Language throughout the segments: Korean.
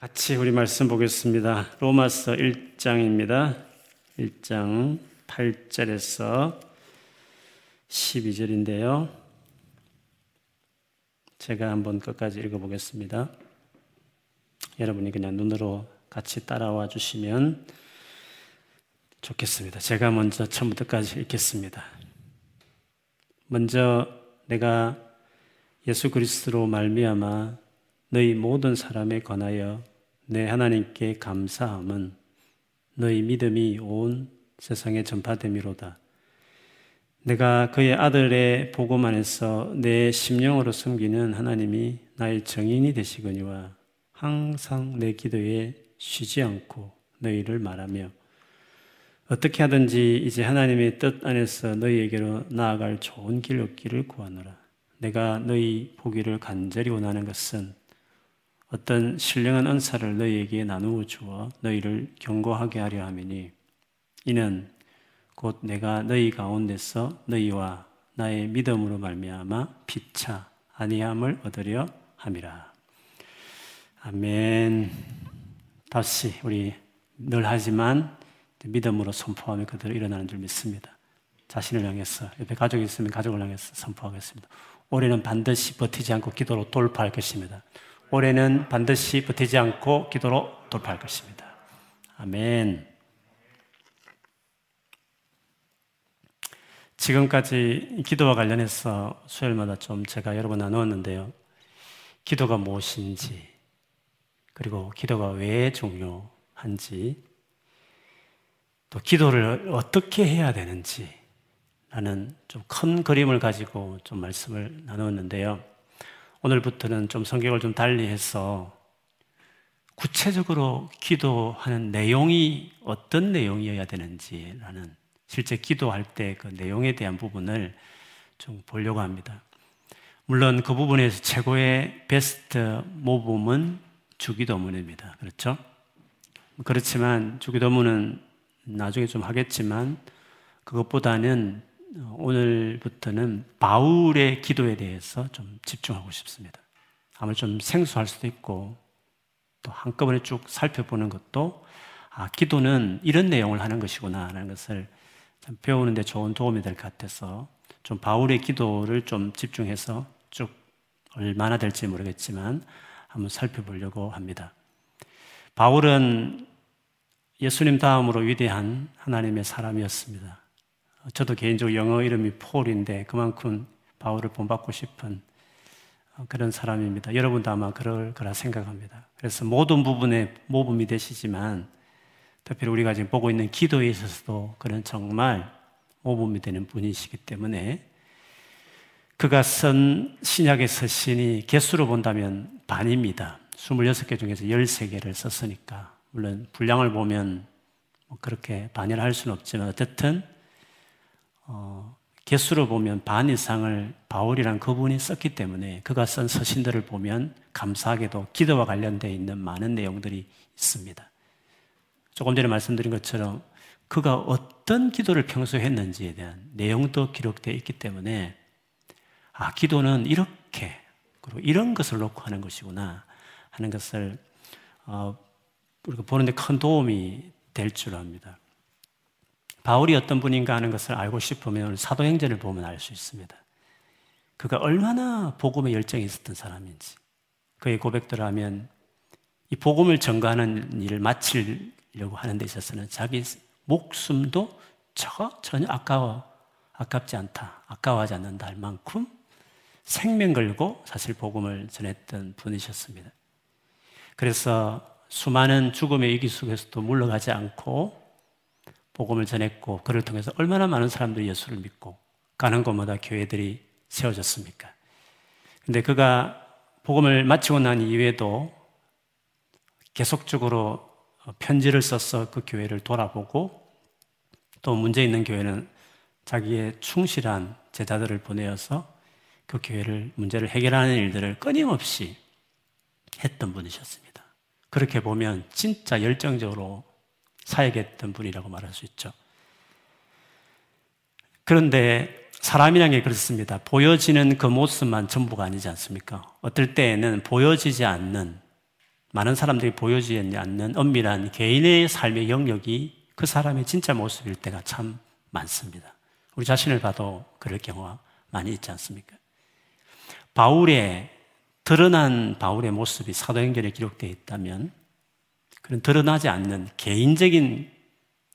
같이 우리 말씀 보겠습니다. 로마서 1장입니다. 1장 8절에서 12절인데요. 제가 한번 끝까지 읽어보겠습니다. 여러분이 그냥 눈으로 같이 따라와 주시면 좋겠습니다. 제가 먼저 처음부터까지 읽겠습니다. 먼저 내가 예수 그리스도로 말미암아 너희 모든 사람에 관하여 내 하나님께 감사함은 너희 믿음이 온 세상에 전파됨이로다. 내가 그의 아들의 복음 안에서 내 심령으로 섬기는 하나님이 나의 정인이 되시거니와 항상 내 기도에 쉬지 않고 너희를 말하며 어떻게 하든지 이제 하나님의 뜻 안에서 너희에게로 나아갈 좋은 길 얻기를 구하노라. 내가 너희 보기를 간절히 원하는 것은 어떤 신령한 은사를 너희에게 나누어 주어 너희를 경고하게 하려 함이니 이는 곧 내가 너희 가운데서 너희와 나의 믿음으로 말미암아 피차 아니함을 얻으려 함이라. 아멘. 다시 우리 늘 하지만 믿음으로 선포하며 그대로 일어나는 줄 믿습니다. 자신을 향해서 옆에 가족이 있으면 가족을 향해서 선포하겠습니다. 올해는 반드시 버티지 않고 기도로 돌파할 것입니다. 올해는 반드시 버티지 않고 기도로 돌파할 것입니다. 아멘. 지금까지 기도와 관련해서 수요일마다 좀 제가 여러 번 나누었는데요. 기도가 무엇인지, 그리고 기도가 왜 중요한지, 또 기도를 어떻게 해야 되는지, 라는 좀 큰 그림을 가지고 좀 말씀을 나누었는데요. 오늘부터는 좀 성경을 좀 달리해서 구체적으로 기도하는 내용이 어떤 내용이어야 되는지라는 실제 기도할 때 그 내용에 대한 부분을 좀 보려고 합니다. 물론 그 부분에서 최고의 베스트 모범은 주기도문입니다. 그렇죠? 그렇지만 주기도문은 나중에 좀 하겠지만 그것보다는 오늘부터는 바울의 기도에 대해서 좀 집중하고 싶습니다. 아무래도 좀 생소할 수도 있고 또 한꺼번에 쭉 살펴보는 것도 아, 기도는 이런 내용을 하는 것이구나 라는 것을 배우는데 좋은 도움이 될 것 같아서 좀 바울의 기도를 좀 집중해서 쭉 얼마나 될지 모르겠지만 한번 살펴보려고 합니다. 바울은 예수님 다음으로 위대한 하나님의 사람이었습니다. 저도 개인적으로 영어 이름이 폴인데 그만큼 바울을 본받고 싶은 그런 사람입니다. 여러분도 아마 그럴 거라 생각합니다. 그래서 모든 부분에 모범이 되시지만 특별히 우리가 지금 보고 있는 기도에 있어서도 그런 정말 모범이 되는 분이시기 때문에 그가 쓴 신약의 서신이 개수로 본다면 반입니다. 26개 중에서 13개를 썼으니까. 물론 분량을 보면 뭐 그렇게 반이라 수는 없지만 어쨌든 어, 개수로 보면 반 이상을 바울이란 그분이 썼기 때문에 그가 쓴 서신들을 보면 감사하게도 기도와 관련되어 있는 많은 내용들이 있습니다. 조금 전에 말씀드린 것처럼 그가 어떤 기도를 평소에 했는지에 대한 내용도 기록되어 있기 때문에 아, 기도는 이렇게 그리고 이런 것을 놓고 하는 것이구나 하는 것을 어, 우리가 보는데 큰 도움이 될 줄 압니다. 바울이 어떤 분인가 하는 것을 알고 싶으면 사도행전을 보면 알 수 있습니다. 그가 얼마나 복음에 열정이 있었던 사람인지 그의 고백들을 하면 이 복음을 전가하는 일을 마치려고 하는 데 있어서는 자기 목숨도 전혀 아까워, 아깝지 않다, 아까워하지 않는다 할 만큼 생명 걸고 사실 복음을 전했던 분이셨습니다. 그래서 수많은 죽음의 위기 속에서도 물러가지 않고 복음을 전했고 그를 통해서 얼마나 많은 사람들이 예수를 믿고 가는 곳마다 교회들이 세워졌습니까? 근데 그가 복음을 마치고 난 이후에도 계속적으로 편지를 써서 그 교회를 돌아보고 또 문제 있는 교회는 자기의 충실한 제자들을 보내어서 그 교회를 문제를 해결하는 일들을 끊임없이 했던 분이셨습니다. 그렇게 보면 진짜 열정적으로 사역했던 분이라고 말할 수 있죠. 그런데 사람이라는 게 그렇습니다. 보여지는 그 모습만 전부가 아니지 않습니까? 어떨 때에는 보여지지 않는 많은 사람들이 보여지지 않는 엄밀한 개인의 삶의 영역이 그 사람의 진짜 모습일 때가 참 많습니다. 우리 자신을 봐도 그럴 경우가 많이 있지 않습니까? 바울의 드러난 바울의 모습이 사도행전에 기록되어 있다면 그런 드러나지 않는 개인적인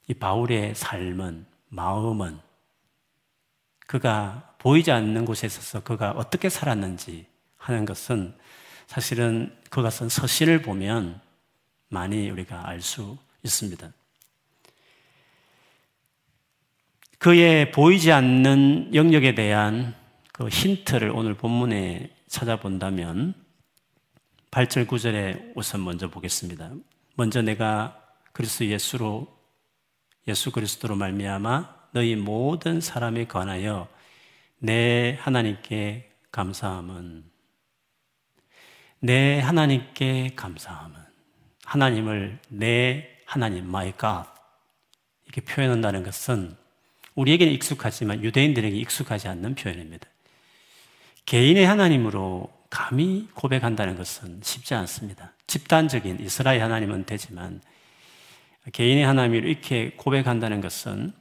이 바울의 삶은 마음은 그가 보이지 않는 곳에 있어서 그가 어떻게 살았는지 하는 것은 사실은 그가 쓴 서신을 보면 많이 우리가 알 수 있습니다. 그의 보이지 않는 영역에 대한 그 힌트를 오늘 본문에 찾아본다면 8절 9절에 우선 먼저 보겠습니다. 먼저 내가 그리스도 예수로 예수 그리스도로 말미암아 너희 모든 사람에 관하여 내 하나님께 감사함은 내 하나님께 감사함은 하나님을 내 하나님 my God 이렇게 표현한다는 것은 우리에게는 익숙하지만 유대인들에게 익숙하지 않는 표현입니다. 개인의 하나님으로 감히 고백한다는 것은 쉽지 않습니다. 집단적인 이스라엘 하나님은 되지만 개인의 하나님을 이렇게 고백한다는 것은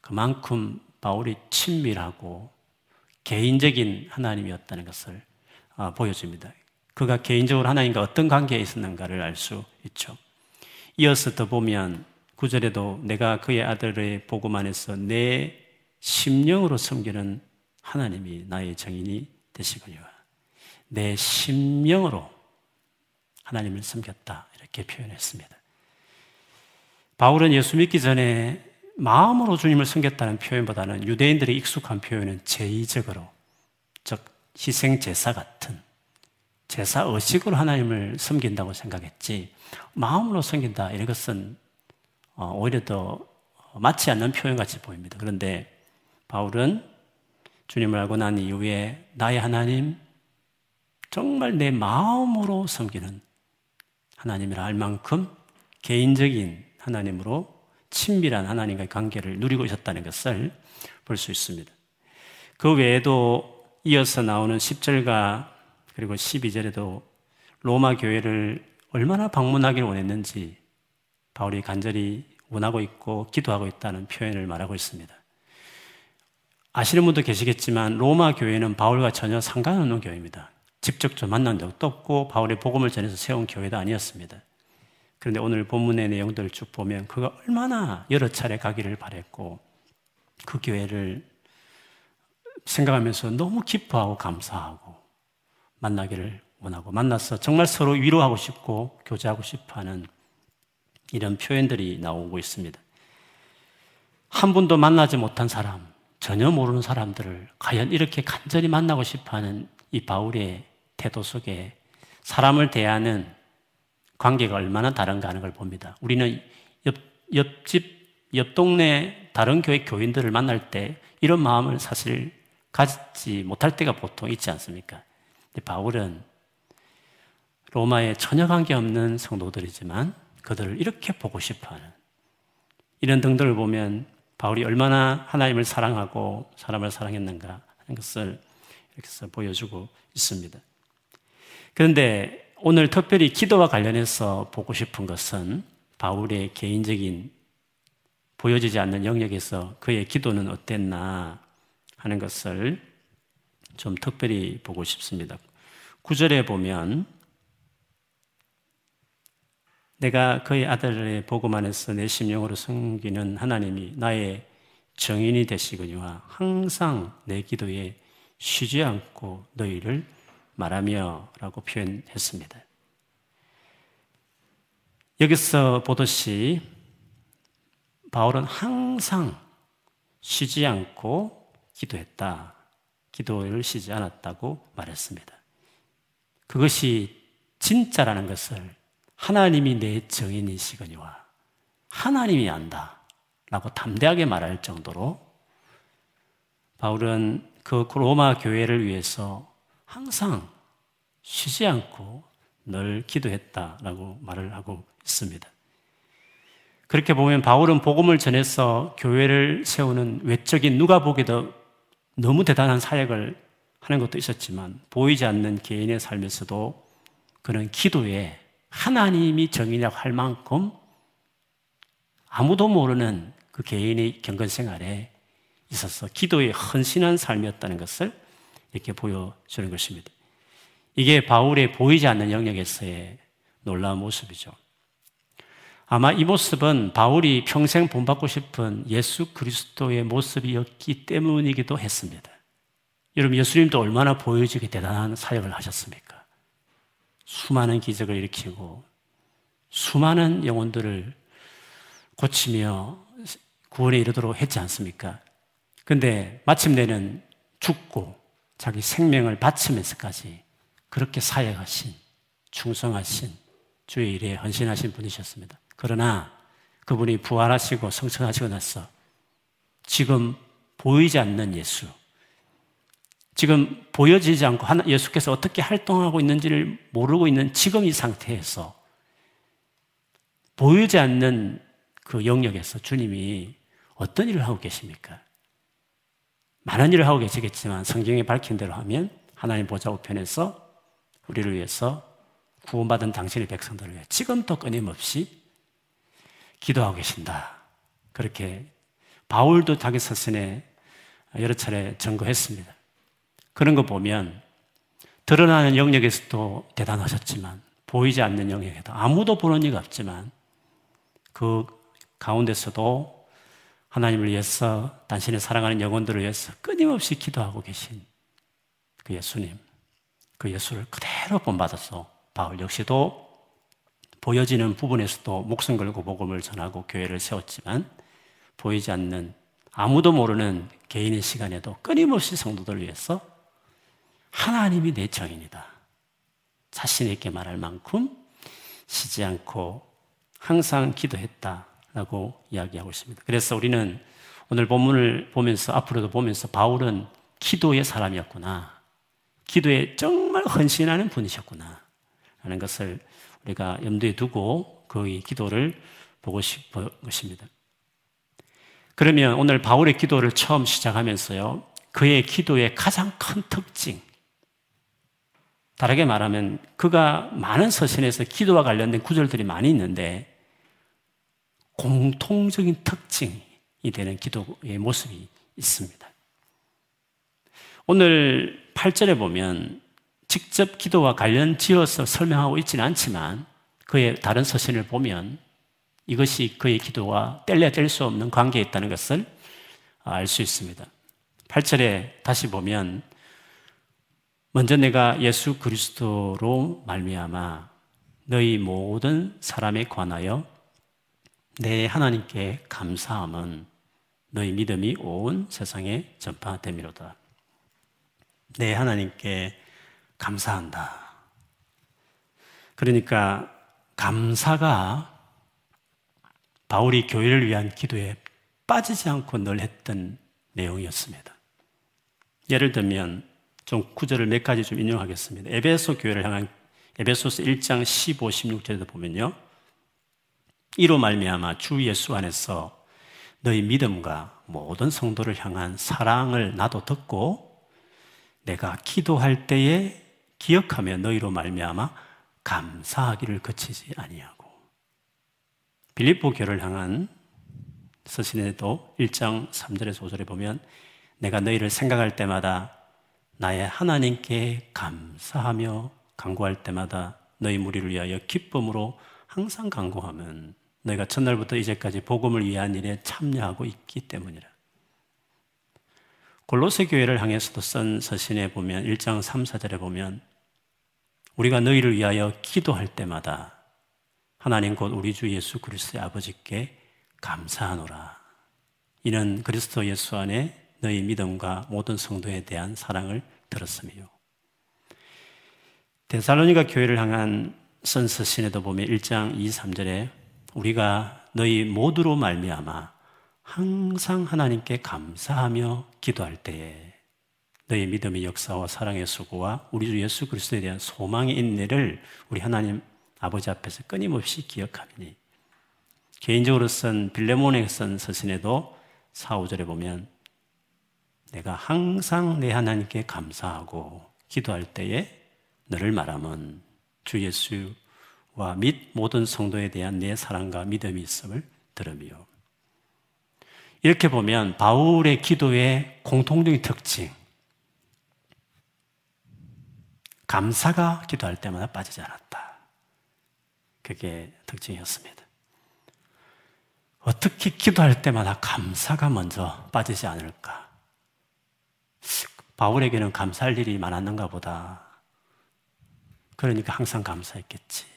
그만큼 바울이 친밀하고 개인적인 하나님이었다는 것을 아, 보여줍니다. 그가 개인적으로 하나님과 어떤 관계에 있었는가를 알 수 있죠. 이어서 더 보면 구절에도 내가 그의 아들의 복음 안에서 내 심령으로 섬기는 하나님이 나의 정인이 되시거니와 내 심령으로 하나님을 섬겼다 이렇게 표현했습니다. 바울은 예수 믿기 전에 마음으로 주님을 섬겼다는 표현보다는 유대인들의 익숙한 표현은 제의적으로 즉 희생 제사 같은 제사 의식으로 하나님을 섬긴다고 생각했지 마음으로 섬긴다 이런 것은 어, 오히려 더 맞지 않는 표현 같이 보입니다. 그런데 바울은 주님을 알고 난 이후에 나의 하나님 정말 내 마음으로 섬기는 하나님이라 할 만큼 개인적인 하나님으로 친밀한 하나님과의 관계를 누리고 있었다는 것을 볼 수 있습니다. 그 외에도 이어서 나오는 10절과 그리고 12절에도 로마 교회를 얼마나 방문하기를 원했는지 바울이 간절히 원하고 있고 기도하고 있다는 표현을 말하고 있습니다. 아시는 분도 계시겠지만 로마 교회는 바울과 전혀 상관없는 교회입니다. 직접적 만난 적도 없고 바울의 복음을 전해서 세운 교회도 아니었습니다. 그런데 오늘 본문의 내용들을 쭉 보면 그가 얼마나 여러 차례 가기를 바랬고 그 교회를 생각하면서 너무 기뻐하고 감사하고 만나기를 원하고 만나서 정말 서로 위로하고 싶고 교제하고 싶어 하는 이런 표현들이 나오고 있습니다. 한 분도 만나지 못한 사람, 전혀 모르는 사람들을 과연 이렇게 간절히 만나고 싶어 하는 이 바울의 태도 속에 사람을 대하는 관계가 얼마나 다른가 하는 걸 봅니다. 우리는 옆, 옆집, 옆 동네 다른 교회 교인들을 만날 때 이런 마음을 사실 가지지 못할 때가 보통 있지 않습니까? 바울은 로마에 전혀 관계없는 성도들이지만 그들을 이렇게 보고 싶어 하는 이런 등들을 보면 바울이 얼마나 하나님을 사랑하고 사람을 사랑했는가 하는 것을 이렇게 보여주고 있습니다. 그런데 오늘 특별히 기도와 관련해서 보고 싶은 것은 바울의 개인적인 보여지지 않는 영역에서 그의 기도는 어땠나 하는 것을 좀 특별히 보고 싶습니다. 구절에 보면 내가 그의 아들의 복음 안에서 내 심령으로 섬기는 하나님이 나의 정인이 되시거니와 항상 내 기도에 쉬지 않고 너희를 말하며 라고 표현했습니다. 여기서 보듯이 바울은 항상 쉬지 않고 기도했다. 기도를 쉬지 않았다고 말했습니다. 그것이 진짜라는 것을 하나님이 내 정인이시거니와 하나님이 안다. 라고 담대하게 말할 정도로 바울은 그 로마 교회를 위해서 항상 쉬지 않고 늘 기도했다라고 말을 하고 있습니다. 그렇게 보면 바울은 복음을 전해서 교회를 세우는 외적인 누가 보기도 너무 대단한 사역을 하는 것도 있었지만 보이지 않는 개인의 삶에서도 그는 기도에 하나님이 정인이라고 할 만큼 아무도 모르는 그 개인의 경건 생활에 있어서 기도에 헌신한 삶이었다는 것을 이렇게 보여주는 것입니다. 이게 바울의 보이지 않는 영역에서의 놀라운 모습이죠. 아마 이 모습은 바울이 평생 본받고 싶은 예수 그리스도의 모습이었기 때문이기도 했습니다. 여러분, 예수님도 얼마나 보여지게 대단한 사역을 하셨습니까? 수많은 기적을 일으키고, 수많은 영혼들을 고치며 구원에 이르도록 했지 않습니까? 근데 마침내는 죽고 자기 생명을 바치면서까지 그렇게 사역하신, 충성하신, 주의 일에 헌신하신 분이셨습니다. 그러나 그분이 부활하시고 성천하시고 나서 지금 보이지 않는 예수, 지금 보여지지 않고 예수께서 어떻게 활동하고 있는지를 모르고 있는 지금 이 상태에서 보이지 않는 그 영역에서 주님이 어떤 일을 하고 계십니까? 많은 일을 하고 계시겠지만 성경에 밝힌 대로 하면 하나님 보좌 우편에서 우리를 위해서 구원받은 당신의 백성들을 위해 지금도 끊임없이 기도하고 계신다. 그렇게 바울도 자기 서신에 여러 차례 증거했습니다. 그런 거 보면 드러나는 영역에서도 대단하셨지만 보이지 않는 영역에도 아무도 보는 이가 없지만 그 가운데서도 하나님을 위해서 당신의 사랑하는 영혼들을 위해서 끊임없이 기도하고 계신 그 예수님, 그 예수를 그대로 본받아서 바울 역시도 보여지는 부분에서도 목숨 걸고 복음을 전하고 교회를 세웠지만 보이지 않는 아무도 모르는 개인의 시간에도 끊임없이 성도들을 위해서 하나님이 내 정인이다. 자신 있게 말할 만큼 쉬지 않고 항상 기도했다 라고 이야기하고 있습니다. 그래서 우리는 오늘 본문을 보면서 앞으로도 보면서 바울은 기도의 사람이었구나. 기도에 정말 헌신하는 분이셨구나. 라는 것을 우리가 염두에 두고 그의 기도를 보고 싶은 것입니다. 그러면 오늘 바울의 기도를 처음 시작하면서요, 그의 기도의 가장 큰 특징, 다르게 말하면 그가 많은 서신에서 기도와 관련된 구절들이 많이 있는데 공통적인 특징이 되는 기도의 모습이 있습니다. 오늘 8절에 보면 직접 기도와 관련 지어서 설명하고 있지는 않지만 그의 다른 서신을 보면 이것이 그의 기도와 뗄래야 뗄 수 없는 관계에 있다는 것을 알 수 있습니다. 8절에 다시 보면 먼저 내가 예수 그리스도로 말미암아 너희 모든 사람에 관하여 내 하나님께 감사함은 너희 믿음이 온 세상에 전파됨이로다. 내 하나님께 감사한다. 그러니까 감사가 바울이 교회를 위한 기도에 빠지지 않고 늘 했던 내용이었습니다. 예를 들면 좀 구절을 몇 가지 좀 인용하겠습니다. 에베소 교회를 향한 에베소서 1장 15, 16절에도 보면요. 이로 말미암아 주 예수 안에서 너희 믿음과 모든 성도를 향한 사랑을 나도 듣고 내가 기도할 때에 기억하며 너희로 말미암아 감사하기를 거치지 아니하고. 빌립보 교를 향한 서신에도 1장 3절에서 5절에 보면 내가 너희를 생각할 때마다 나의 하나님께 감사하며 간구할 때마다 너희 무리를 위하여 기쁨으로 항상 간구하면 너희가 첫날부터 이제까지 복음을 위한 일에 참여하고 있기 때문이라. 골로새 교회를 향해서도 쓴 서신에 보면 1장 3, 4절에 보면 우리가 너희를 위하여 기도할 때마다 하나님 곧 우리 주 예수 그리스도의 아버지께 감사하노라. 이는 그리스도 예수 안에 너희 믿음과 모든 성도에 대한 사랑을 들었으며 데살로니가 교회를 향한 선서신에도 보면 1장 2, 3절에 우리가 너희 모두로 말미암아 항상 하나님께 감사하며 기도할 때에 너희 믿음의 역사와 사랑의 수고와 우리 주 예수 그리스도에 대한 소망의 인내를 우리 하나님 아버지 앞에서 끊임없이 기억하니 개인적으로 쓴 빌레몬에 쓴 서신에도 4, 5절에 보면 내가 항상 내 하나님께 감사하고 기도할 때에 너를 말하면 주 예수 및 모든 성도에 대한 내 사랑과 믿음이 있음을 들으며 이렇게 보면 바울의 기도의 공통적인 특징 감사가 기도할 때마다 빠지지 않았다. 그게 특징이었습니다. 어떻게 기도할 때마다 감사가 먼저 빠지지 않을까? 바울에게는 감사할 일이 많았는가 보다. 그러니까 항상 감사했겠지.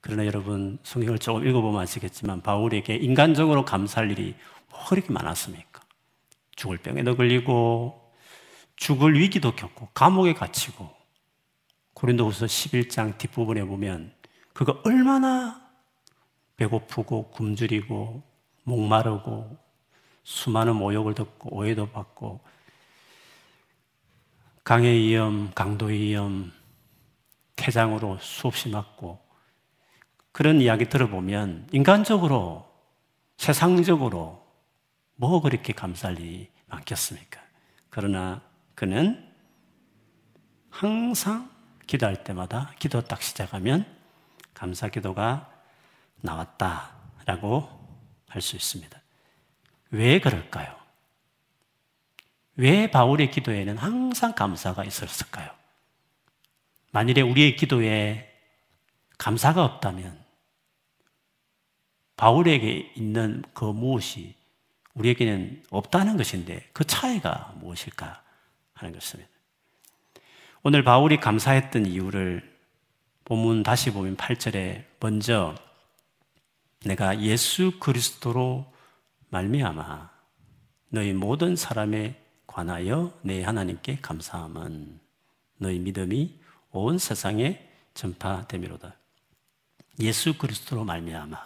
그러나 여러분, 성경을 조금 읽어보면 아시겠지만, 바울에게 인간적으로 감사할 일이 뭐 그렇게 많았습니까? 죽을 병에도 걸리고, 죽을 위기도 겪고, 감옥에 갇히고, 고린도후서 11장 뒷부분에 보면, 그가 얼마나 배고프고 굶주리고 목마르고 수많은 모욕을 듣고 오해도 받고 강의 위험, 강도 위험, 태장으로 수없이 맞고 그런 이야기 들어보면 인간적으로 세상적으로 뭐 그렇게 감사할 일이 많겠습니까? 그러나 그는 항상 기도할 때마다 기도 딱 시작하면 감사 기도가 나왔다라고 할 수 있습니다. 왜 그럴까요? 왜 바울의 기도에는 항상 감사가 있었을까요? 만일에 우리의 기도에 감사가 없다면 바울에게 있는 그 무엇이 우리에게는 없다는 것인데 그 차이가 무엇일까 하는 것입니다. 오늘 바울이 감사했던 이유를 본문 다시 보면 8절에 먼저 내가 예수 그리스도로 말미암아 너희 모든 사람에 관하여 내 하나님께 감사함은 너희 믿음이 온 세상에 전파되미로다. 예수 그리스도로 말미암아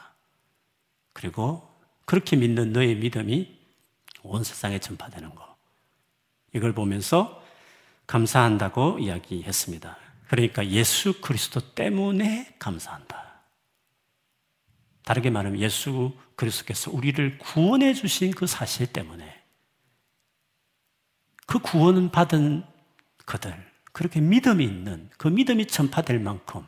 그리고 그렇게 믿는 너의 믿음이 온 세상에 전파되는 거. 이걸 보면서 감사한다고 이야기했습니다. 그러니까 예수 그리스도 때문에 감사한다. 다르게 말하면 예수 그리스도께서 우리를 구원해 주신 그 사실 때문에 그 구원은 받은 그들, 그렇게 믿음이 있는 그 믿음이 전파될 만큼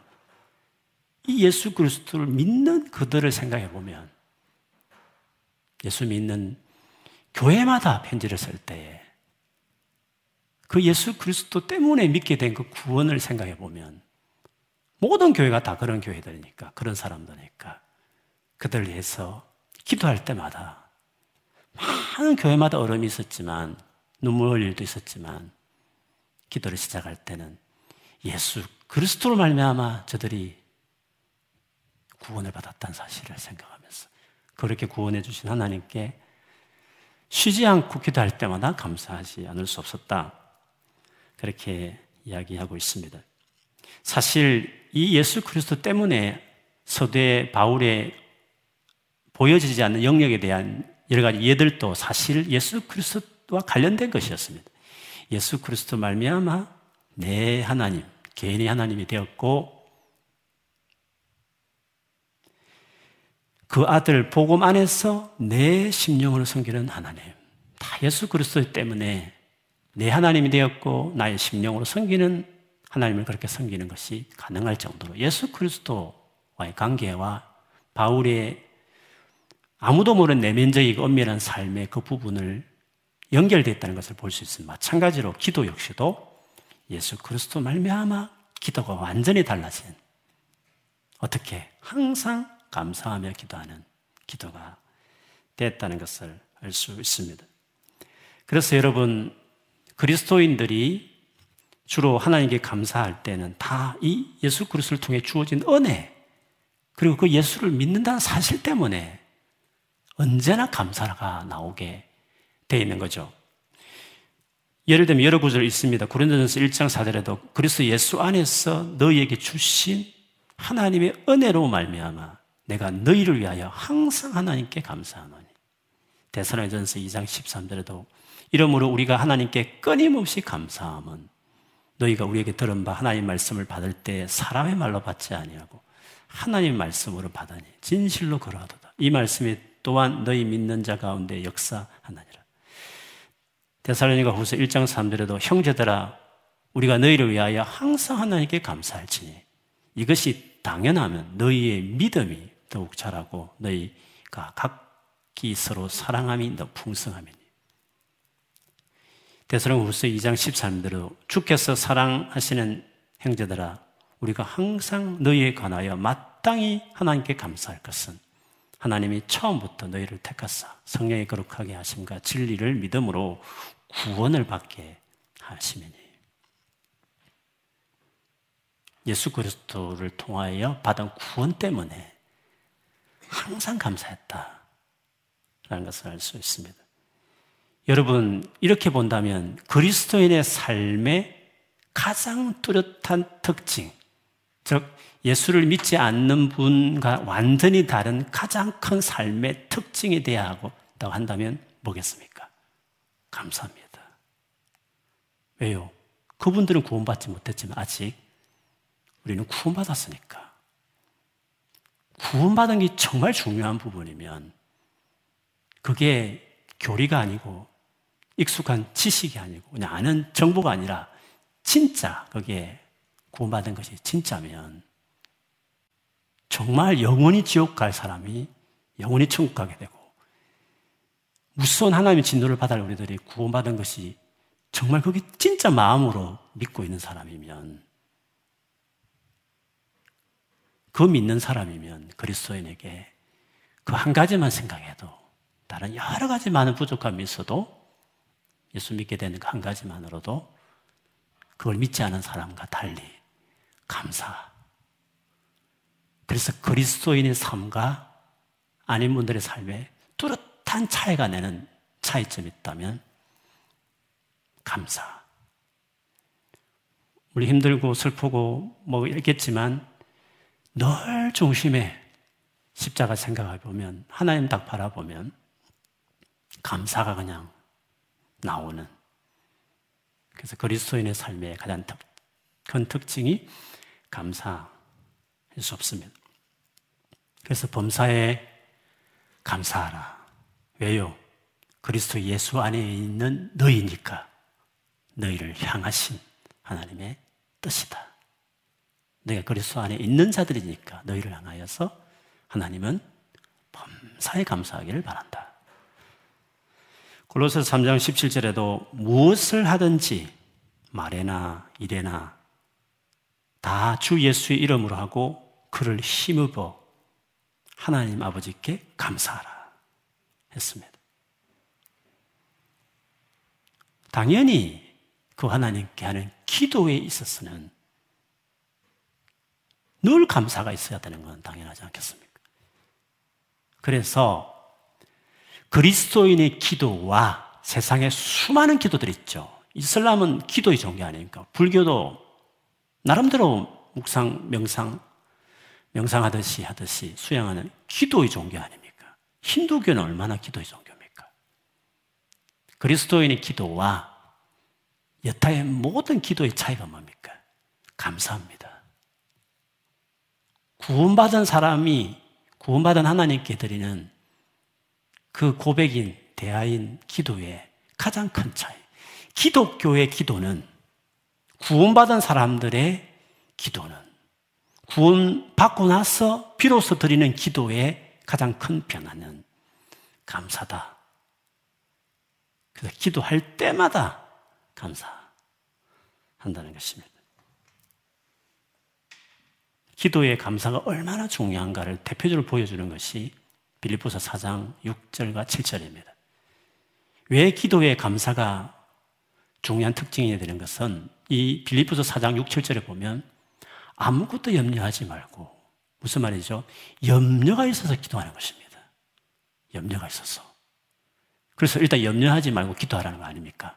이 예수 그리스도를 믿는 그들을 생각해 보면 예수 믿는 교회마다 편지를 쓸 때에 그 예수 그리스도 때문에 믿게 된 그 구원을 생각해 보면 모든 교회가 다 그런 교회들이니까 그런 사람들이니까 그들 위해서 기도할 때마다 많은 교회마다 어려움이 있었지만 눈물 일도 있었지만 기도를 시작할 때는 예수 그리스도로 말미암아 저들이 구원을 받았다는 사실을 생각하면서 그렇게 구원해 주신 하나님께 쉬지 않고 기도할 때마다 감사하지 않을 수 없었다. 그렇게 이야기하고 있습니다. 사실 이 예수 그리스도 때문에 서대 바울의 보여지지 않는 영역에 대한 여러 가지 예들도 사실 예수 그리스도와 관련된 것이었습니다. 예수 그리스도 말미암아 내 하나님, 개인의 하나님이 되었고 그 아들 복음 안에서 내 심령을 섬기는 하나님. 다 예수 그리스도 때문에 내 하나님이 되었고 나의 심령으로 섬기는 하나님을 그렇게 섬기는 것이 가능할 정도로 예수 그리스도와의 관계와 바울의 아무도 모르는 내면적이고 엄밀한 삶의 그 부분을 연결됐다는 것을 볼 수 있습니다. 마찬가지로 기도 역시도 예수 그리스도 말미암아 기도가 완전히 달라진 어떻게 항상 감사하며 기도하는 기도가 됐다는 것을 알 수 있습니다. 그래서 여러분 그리스도인들이 주로 하나님께 감사할 때는 다 이 예수 그리스도를 통해 주어진 은혜 그리고 그 예수를 믿는다는 사실 때문에 언제나 감사가 나오게 되어 있는 거죠. 예를 들면 여러 구절 있습니다. 고린도전서 1장 4절에도 그리스도 예수 안에서 너희에게 주신 하나님의 은혜로 말미암아 내가 너희를 위하여 항상 하나님께 감사하노니. 대선의전서 2장 13절에도 이러므로 우리가 하나님께 끊임없이 감사함은 너희가 우리에게 들은 바 하나님 말씀을 받을 때 사람의 말로 받지 아니하고 하나님 말씀으로 받으니 진실로 그러하도다. 이 말씀이 또한 너희 믿는 자 가운데 역사하나니라. 데살로니가 후서 1장 3절에도 형제들아 우리가 너희를 위하여 항상 하나님께 감사할지니 이것이 당연하면 너희의 믿음이 더욱 자라고 너희가 각기 서로 사랑함이 더 풍성하면 대사령후서 2장 13절로 주께서 사랑하시는 형제들아 우리가 항상 너희에 관하여 마땅히 하나님께 감사할 것은 하나님이 처음부터 너희를 택하사 성령의 거룩하게 하심과 진리를 믿음으로 구원을 받게 하시면니. 예수 그리스도를 통하여 받은 구원 때문에 항상 감사했다. 라는 것을 알 수 있습니다. 여러분, 이렇게 본다면 그리스도인의 삶의 가장 뚜렷한 특징, 즉, 예수를 믿지 않는 분과 완전히 다른 가장 큰 삶의 특징에 대하고 한다면 뭐겠습니까? 감사합니다. 왜요? 그분들은 구원받지 못했지만 아직 우리는 구원받았으니까. 구원받은 게 정말 중요한 부분이면 그게 교리가 아니고 익숙한 지식이 아니고 그냥 아는 정보가 아니라 진짜 거기에 구원받은 것이 진짜면 정말 영원히 지옥 갈 사람이 영원히 천국 가게 되고 무서운 하나님의 진노를 받을 우리들이 구원받은 것이 정말 그게 진짜 마음으로 믿고 있는 사람이면 그 믿는 사람이면 그리스도인에게 그 한 가지만 생각해도 다른 여러 가지 많은 부족함이 있어도 예수 믿게 되는 그 한 가지만으로도 그걸 믿지 않은 사람과 달리 감사. 그래서 그리스도인의 삶과 아닌 분들의 삶에 뚜렷한 차이가 내는 차이점이 있다면 감사. 우리 힘들고 슬프고 뭐 있겠지만 늘 중심에 십자가 생각해 보면 하나님 딱 바라보면 감사가 그냥 나오는 그래서 그리스도인의 삶의 가장 큰 특징이 감사할 수 없습니다. 그래서 범사에 감사하라. 왜요? 그리스도 예수 안에 있는 너희니까 너희를 향하신 하나님의 뜻이다. 내가 그리스도 안에 있는 자들이니까 너희를 향하여서 하나님은 범사에 감사하기를 바란다. 골로새 3장 17절에도 무엇을 하든지 말에나 일에나 다 주 예수의 이름으로 하고 그를 힘입어 하나님 아버지께 감사하라 했습니다. 당연히 그 하나님께 하는 기도에 있어서는 늘 감사가 있어야 되는 건 당연하지 않겠습니까? 그래서 그리스도인의 기도와 세상에 수많은 기도들이 있죠. 이슬람은 기도의 종교 아닙니까? 불교도 나름대로 묵상, 명상, 명상하듯이 하듯이 수양하는 기도의 종교 아닙니까? 힌두교는 얼마나 기도의 종교입니까? 그리스도인의 기도와 여타의 모든 기도의 차이가 뭡니까? 감사합니다. 구원받은 사람이 구원받은 하나님께 드리는 그 고백인 대하인 기도의 가장 큰 차이. 기독교의 기도는 구원받은 사람들의 기도는 구원받고 나서 비로소 드리는 기도의 가장 큰 변화는 감사다. 그래서 기도할 때마다 감사한다는 것입니다. 기도의 감사가 얼마나 중요한가를 대표적으로 보여주는 것이 빌립보서 4장 6절과 7절입니다. 왜 기도의 감사가 중요한 특징이 되는 것은 이 빌립보서 4장 6, 7절에 보면 아무것도 염려하지 말고 무슨 말이죠? 염려가 있어서 기도하는 것입니다. 염려가 있어서. 그래서 일단 염려하지 말고 기도하라는 거 아닙니까?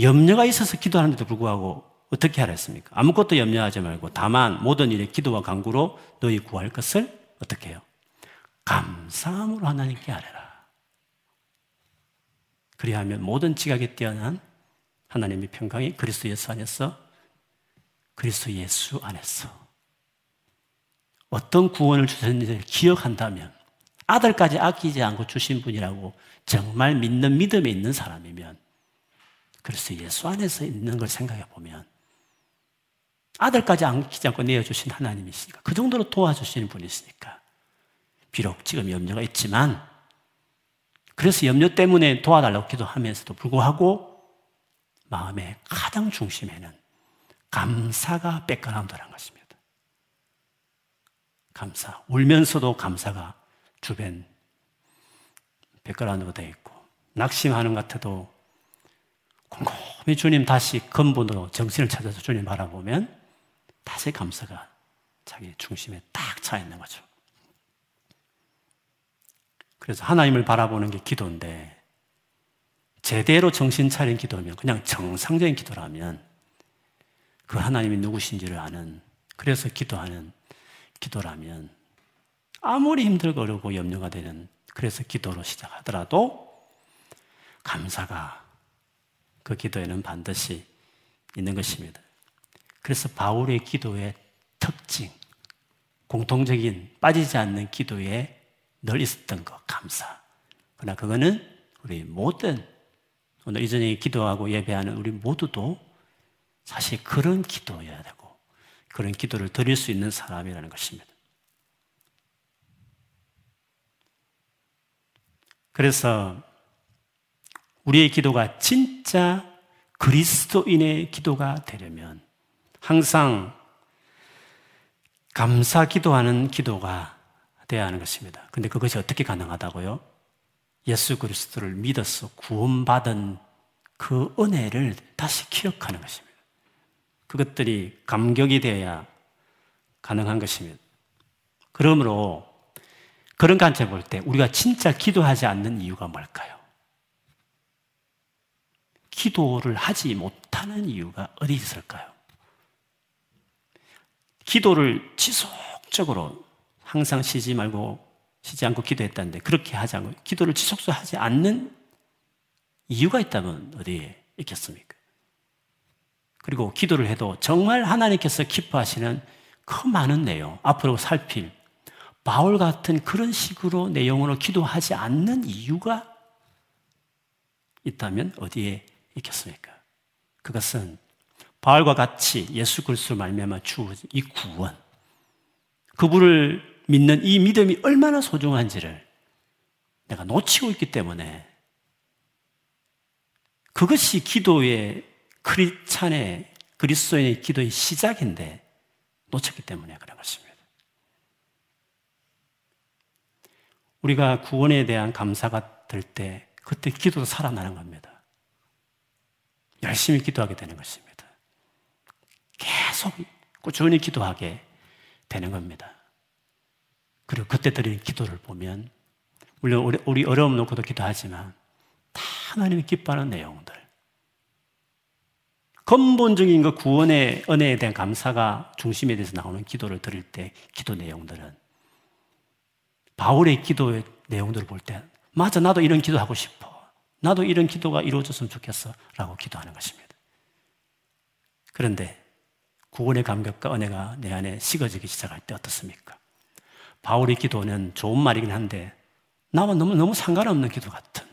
염려가 있어서 기도하는데도 불구하고 어떻게 하라 했습니까? 아무것도 염려하지 말고 다만 모든 일에 기도와 간구로 너희 구할 것을 어떻게 해요? 감사함으로 하나님께 아뢰라. 그리하면 모든 지각에 뛰어난 하나님의 평강이 그리스도 예수 안에서 그리스도 예수 안에서 어떤 구원을 주셨는지를 기억한다면 아들까지 아끼지 않고 주신 분이라고 정말 믿는 믿음에 있는 사람이면 그리스도 예수 안에서 있는 걸 생각해 보면 아들까지 안기지 않고 내어주신 하나님이시니까. 그 정도로 도와주시는 분이시니까. 비록 지금 염려가 있지만, 그래서 염려 때문에 도와달라고 기도하면서도 불구하고 마음의 가장 중심에는 감사가 백그라운드라는 것입니다. 감사. 울면서도 감사가 주변 백그라운드가 되어 있고, 낙심하는 것 같아도 곰곰이 주님 다시 근본으로 정신을 찾아서 주님 바라보면 다시 감사가 자기 중심에 딱 차 있는 거죠. 그래서 하나님을 바라보는 게 기도인데, 제대로 정신 차린 기도면, 그냥 정상적인 기도라면, 그 하나님이 누구신지를 아는, 그래서 기도하는 기도라면, 아무리 힘들고 어려고 염려가 되는, 그래서 기도로 시작하더라도, 감사가 그 기도에는 반드시 있는 것입니다. 그래서 바울의 기도의 특징, 공통적인 빠지지 않는 기도에 늘 있었던 것, 감사. 그러나 그거는 우리 모든 오늘 이전에 기도하고 예배하는 우리 모두도 사실 그런 기도여야 되고 그런 기도를 드릴 수 있는 사람이라는 것입니다. 그래서 우리의 기도가 진짜 그리스도인의 기도가 되려면 항상 감사 기도하는 기도가 되어야 하는 것입니다. 근데 그것이 어떻게 가능하다고요? 예수 그리스도를 믿어서 구원받은 그 은혜를 다시 기억하는 것입니다. 그것들이 감격이 되어야 가능한 것입니다. 그러므로 그런 관점 볼때 우리가 진짜 기도하지 않는 이유가 뭘까요? 기도를 하지 못하는 이유가 어디 있을까요? 기도를 지속적으로 항상 쉬지 말고 쉬지 않고 기도했다는데 그렇게 하지 않고 기도를 지속적으로 하지 않는 이유가 있다면 어디에 있겠습니까? 그리고 기도를 해도 정말 하나님께서 기뻐하시는 그 많은 내용, 앞으로 살필 바울 같은 그런 식으로 내용으로 기도하지 않는 이유가 있다면 어디에 있겠습니까? 그것은 바울과 같이 예수 그리스도 말미암아 주어진 이 구원, 그분을 믿는 이 믿음이 얼마나 소중한지를 내가 놓치고 있기 때문에 그것이 기도의 크리찬의 그리스도인의 기도의 시작인데 놓쳤기 때문에 그런 것입니다. 우리가 구원에 대한 감사가 들 때 그때 기도도 살아나는 겁니다. 열심히 기도하게 되는 것입니다. 계속 꾸준히 기도하게 되는 겁니다. 그리고 그때 드리는 기도를 보면, 물론 우리 어려움 놓고도 기도하지만, 다 하나님이 기뻐하는 내용들. 근본적인 그 구원의 은혜에 대한 감사가 중심에 대해서 나오는 기도를 드릴 때, 기도 내용들은, 바울의 기도의 내용들을 볼 때, 맞아, 나도 이런 기도하고 싶어. 나도 이런 기도가 이루어졌으면 좋겠어. 라고 기도하는 것입니다. 그런데 구원의 감격과 은혜가 내 안에 식어지기 시작할 때 어떻습니까? 바울의 기도는 좋은 말이긴 한데 나와 너무, 너무 상관없는 기도 같은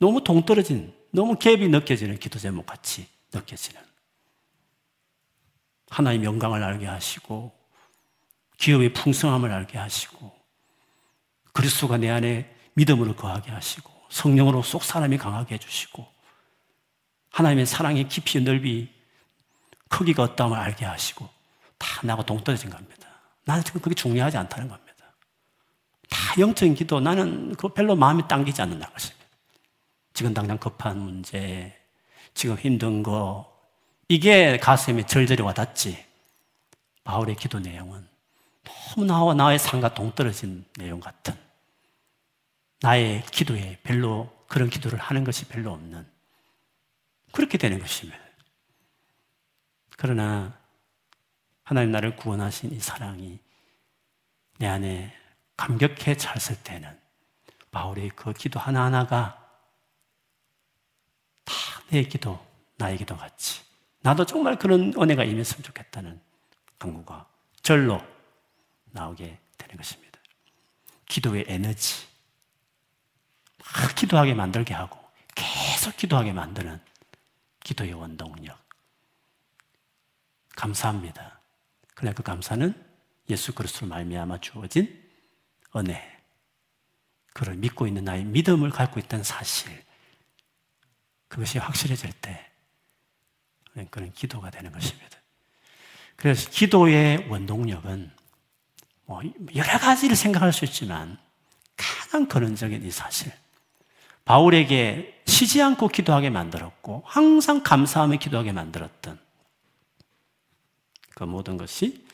너무 동떨어진, 너무 갭이 느껴지는 기도 제목 같이 느껴지는 하나님 영광을 알게 하시고 기업의 풍성함을 알게 하시고 그리스도가 내 안에 믿음으로 거하게 하시고 성령으로 속 사람이 강하게 해주시고 하나님의 사랑의 깊이 넓이 크기가 어떠함을 알게 하시고 다 나하고 동떨어진 겁니다. 나는 지금 그게 중요하지 않다는 겁니다. 다 영적인 기도 나는 그 별로 마음이 당기지 않는다는 것입니다. 지금 당장 급한 문제, 지금 힘든 거 이게 가슴에 절절히 와닿지. 바울의 기도 내용은 너무 나와 나의 삶과 동떨어진 내용 같은 나의 기도에 별로 그런 기도를 하는 것이 별로 없는 그렇게 되는 것입니다. 그러나 하나님 나를 구원하신 이 사랑이 내 안에 감격해 찼을 때는 바울의 그 기도 하나하나가 다 내 기도, 나의 기도 같이 나도 정말 그런 은혜가 임했으면 좋겠다는 강구가 절로 나오게 되는 것입니다. 기도의 에너지, 막 기도하게 만들게 하고 계속 기도하게 만드는 기도의 원동력. 감사합니다. 그러나 그 감사는 예수 그리스도로 말미암아 주어진 은혜. 그를 믿고 있는 나의 믿음을 갖고 있다는 사실. 그것이 확실해질 때 그런 기도가 되는 것입니다. 그래서 기도의 원동력은 뭐 여러 가지를 생각할 수 있지만 가장 근원적인 이 사실. 바울에게 쉬지 않고 기도하게 만들었고 항상 감사하며 기도하게 만들었던 그 모든 것이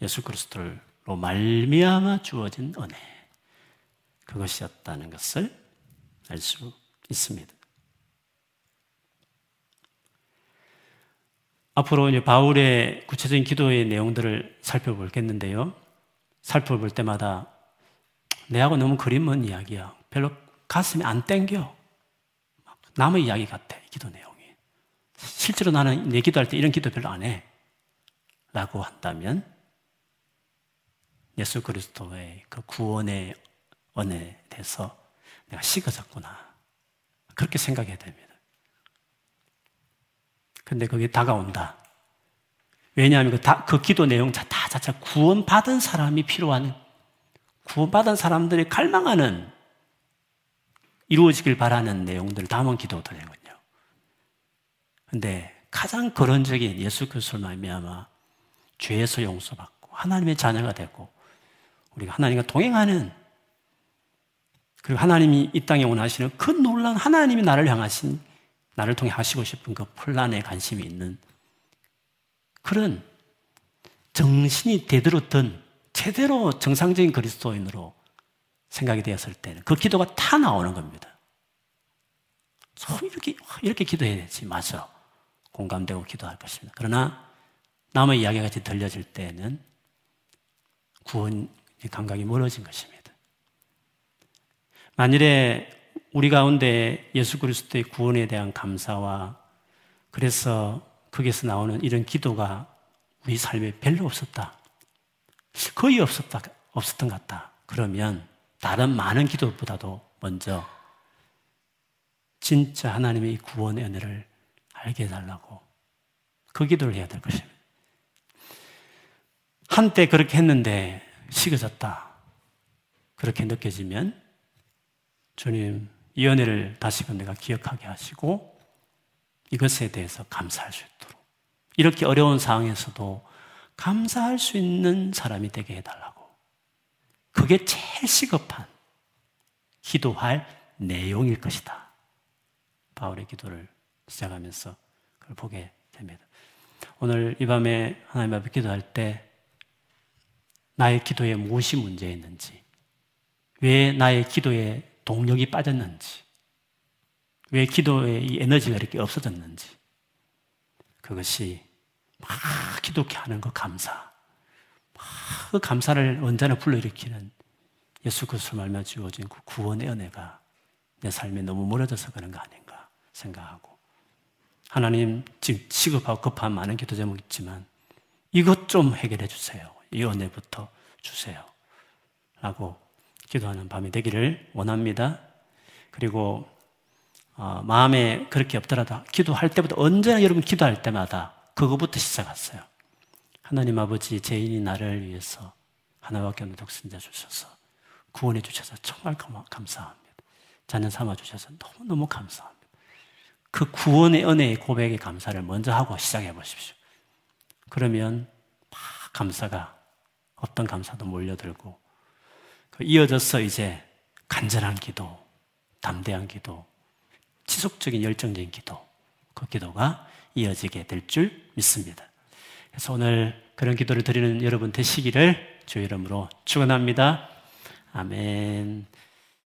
예수 그리스도로 말미암아 주어진 은혜 그것이었다는 것을 알 수 있습니다. 앞으로 이제 바울의 구체적인 기도의 내용들을 살펴볼겠는데요. 살펴볼 때마다 내하고 너무 그림 먼 이야기야. 별로 가슴이 안 땡겨. 남의 이야기 같아, 기도 내용이. 실제로 나는 내 기도할 때 이런 기도 별로 안 해. 라고 한다면 예수 그리스도의 그 구원의 은혜에 대해서 내가 식어졌구나. 그렇게 생각해야 됩니다. 근데 그게 다가온다. 왜냐하면 그, 다, 그 기도 내용 다 자체 구원받은 사람이 필요한, 구원받은 사람들이 갈망하는, 이루어지길 바라는 내용들을 담은 기도들이거든요. 근데 가장 거론적인 예수 그리스도를 말미암아 죄에서 용서받고 하나님의 자녀가 되고 우리가 하나님과 동행하는 그리고 하나님이 이 땅에 원하시는 그 놀라운 하나님이 나를 향하신 나를 통해 하시고 싶은 그 플란에 관심이 있는 그런 정신이 되들었던 제대로 정상적인 그리스도인으로 생각이 되었을 때는 그 기도가 다 나오는 겁니다. 이렇게, 이렇게 기도해야 되지. 맞아. 공감되고 기도할 것입니다. 그러나 남의 이야기 같이 들려질 때는 구원 감각이 멀어진 것입니다. 만일에 우리 가운데 예수 그리스도의 구원에 대한 감사와 그래서 거기에서 나오는 이런 기도가 우리 삶에 별로 없었다. 거의 없었다, 없었던 것 같다. 그러면 다른 많은 기도보다도 먼저 진짜 하나님의 구원의 은혜를 알게 해달라고 그 기도를 해야 될 것입니다. 한때 그렇게 했는데 식어졌다. 그렇게 느껴지면 주님 이 은혜를 다시금 내가 기억하게 하시고 이것에 대해서 감사할 수 있도록 이렇게 어려운 상황에서도 감사할 수 있는 사람이 되게 해달라고. 그게 제일 시급한 기도할 내용일 것이다. 바울의 기도를 시작하면서 그걸 보게 됩니다. 오늘 이 밤에 하나님 앞에 기도할 때 나의 기도에 무엇이 문제였는지, 왜 나의 기도에 동력이 빠졌는지, 왜 기도에 이 에너지가 이렇게 없어졌는지, 그것이 막 기도케 하는 그 감사, 막 그 감사를 언제나 불러일으키는 예수 그리스도 말며 주어진 그 구원의 은혜가 내 삶에 너무 멀어져서 그런 거 아닌가 생각하고 하나님 지금 시급하고 급한 많은 기도 제목 있지만 이것 좀 해결해 주세요. 이 은혜부터 주세요. 라고 기도하는 밤이 되기를 원합니다. 그리고 어, 마음에 그렇게 없더라도 기도할 때부터 언제나 여러분 기도할 때마다 그거부터 시작했어요. 하나님 아버지 죄인이 나를 위해서 하나밖에 없는 독생자 주셔서 구원해 주셔서 정말 감사합니다. 자녀 삼아 주셔서 너무너무 감사합니다. 그 구원의 은혜의 고백의 감사를 먼저 하고 시작해 보십시오. 그러면 막 감사가 어떤 감사도 몰려들고 그 이어져서 이제 간절한 기도, 담대한 기도, 지속적인 열정적인 기도, 그 기도가 이어지게 될 줄 믿습니다. 그래서 오늘 그런 기도를 드리는 여러분 되시기를 주 이름으로 축원합니다. 아멘.